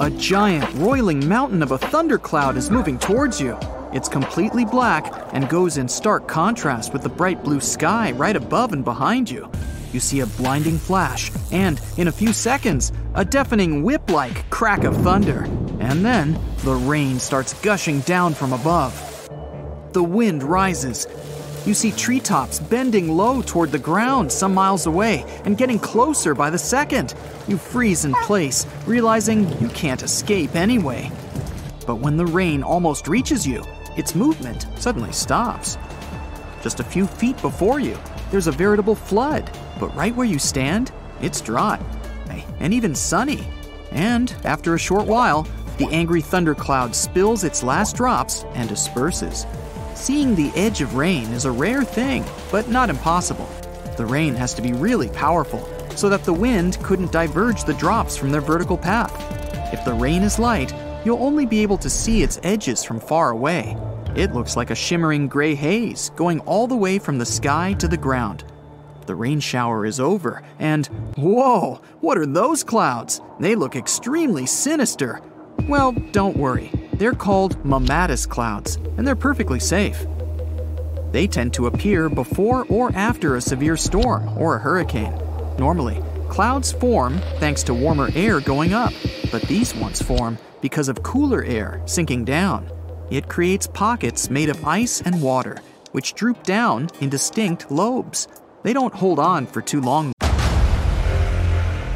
A giant, roiling mountain of a thundercloud is moving towards you. It's completely black and goes in stark contrast with the bright blue sky right above and behind you. You see a blinding flash, and in a few seconds, a deafening whip like crack of thunder. And then, the rain starts gushing down from above. The wind rises, you see treetops bending low toward the ground some miles away and getting closer by the second. You freeze in place, realizing you can't escape anyway. But when the rain almost reaches you, its movement suddenly stops. Just a few feet before you, there's a veritable flood, but right where you stand, it's dry and even sunny. And after a short while, the angry thundercloud spills its last drops and disperses. Seeing the edge of rain is a rare thing, but not impossible. The rain has to be really powerful so that the wind couldn't diverge the drops from their vertical path. If the rain is light, you'll only be able to see its edges from far away. It looks like a shimmering gray haze going all the way from the sky to the ground. The rain shower is over, and whoa, what are those clouds? They look extremely sinister. Well, don't worry. They're called mammatus clouds, and they're perfectly safe. They tend to appear before or after a severe storm or a hurricane. Normally, clouds form thanks to warmer air going up, but these ones form because of cooler air sinking down. It creates pockets made of ice and water, which droop down in distinct lobes. They don't hold on for too long.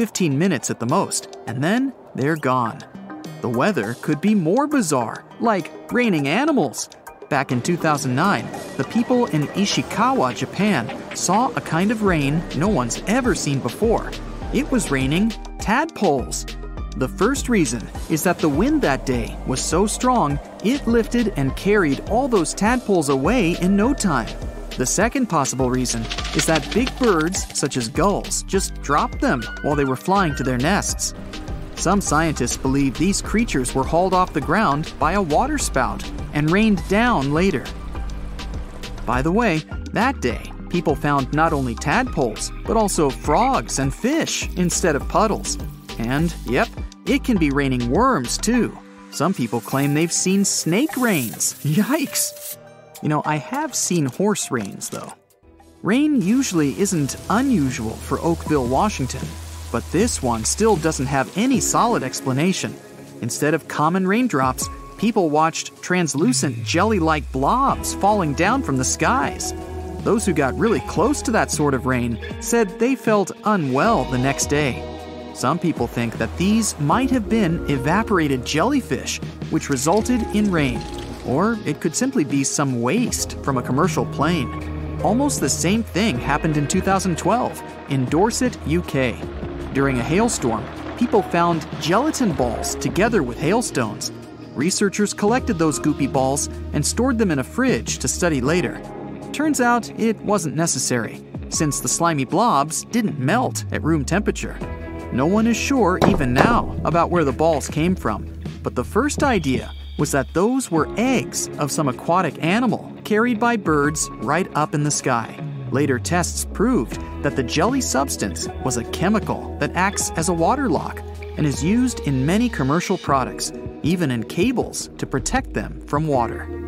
15 minutes at the most, and then they're gone. The weather could be more bizarre, like raining animals. Back in 2009, the people in Ishikawa, Japan, saw a kind of rain no one's ever seen before. It was raining tadpoles. The first reason is that the wind that day was so strong, it lifted and carried all those tadpoles away in no time. The second possible reason is that big birds, such as gulls, just dropped them while they were flying to their nests. Some scientists believe these creatures were hauled off the ground by a waterspout and rained down later. By the way, that day, people found not only tadpoles, but also frogs and fish instead of puddles. And, yep, it can be raining worms too. Some people claim they've seen snake rains. Yikes! You know, I have seen horse rains, though. Rain usually isn't unusual for Oakville, Washington, but this one still doesn't have any solid explanation. Instead of common raindrops, people watched translucent jelly like blobs falling down from the skies. Those who got really close to that sort of rain said they felt unwell the next day. Some people think that these might have been evaporated jellyfish, which resulted in rain. Or it could simply be some waste from a commercial plane. Almost the same thing happened in 2012 in Dorset, UK. During a hailstorm, people found gelatin balls together with hailstones. Researchers collected those goopy balls and stored them in a fridge to study later. Turns out it wasn't necessary, since the slimy blobs didn't melt at room temperature. No one is sure, even now, about where the balls came from, but the first idea was that those were eggs of some aquatic animal carried by birds right up in the sky. Later tests proved that the jelly substance was a chemical that acts as a water lock and is used in many commercial products, even in cables, to protect them from water.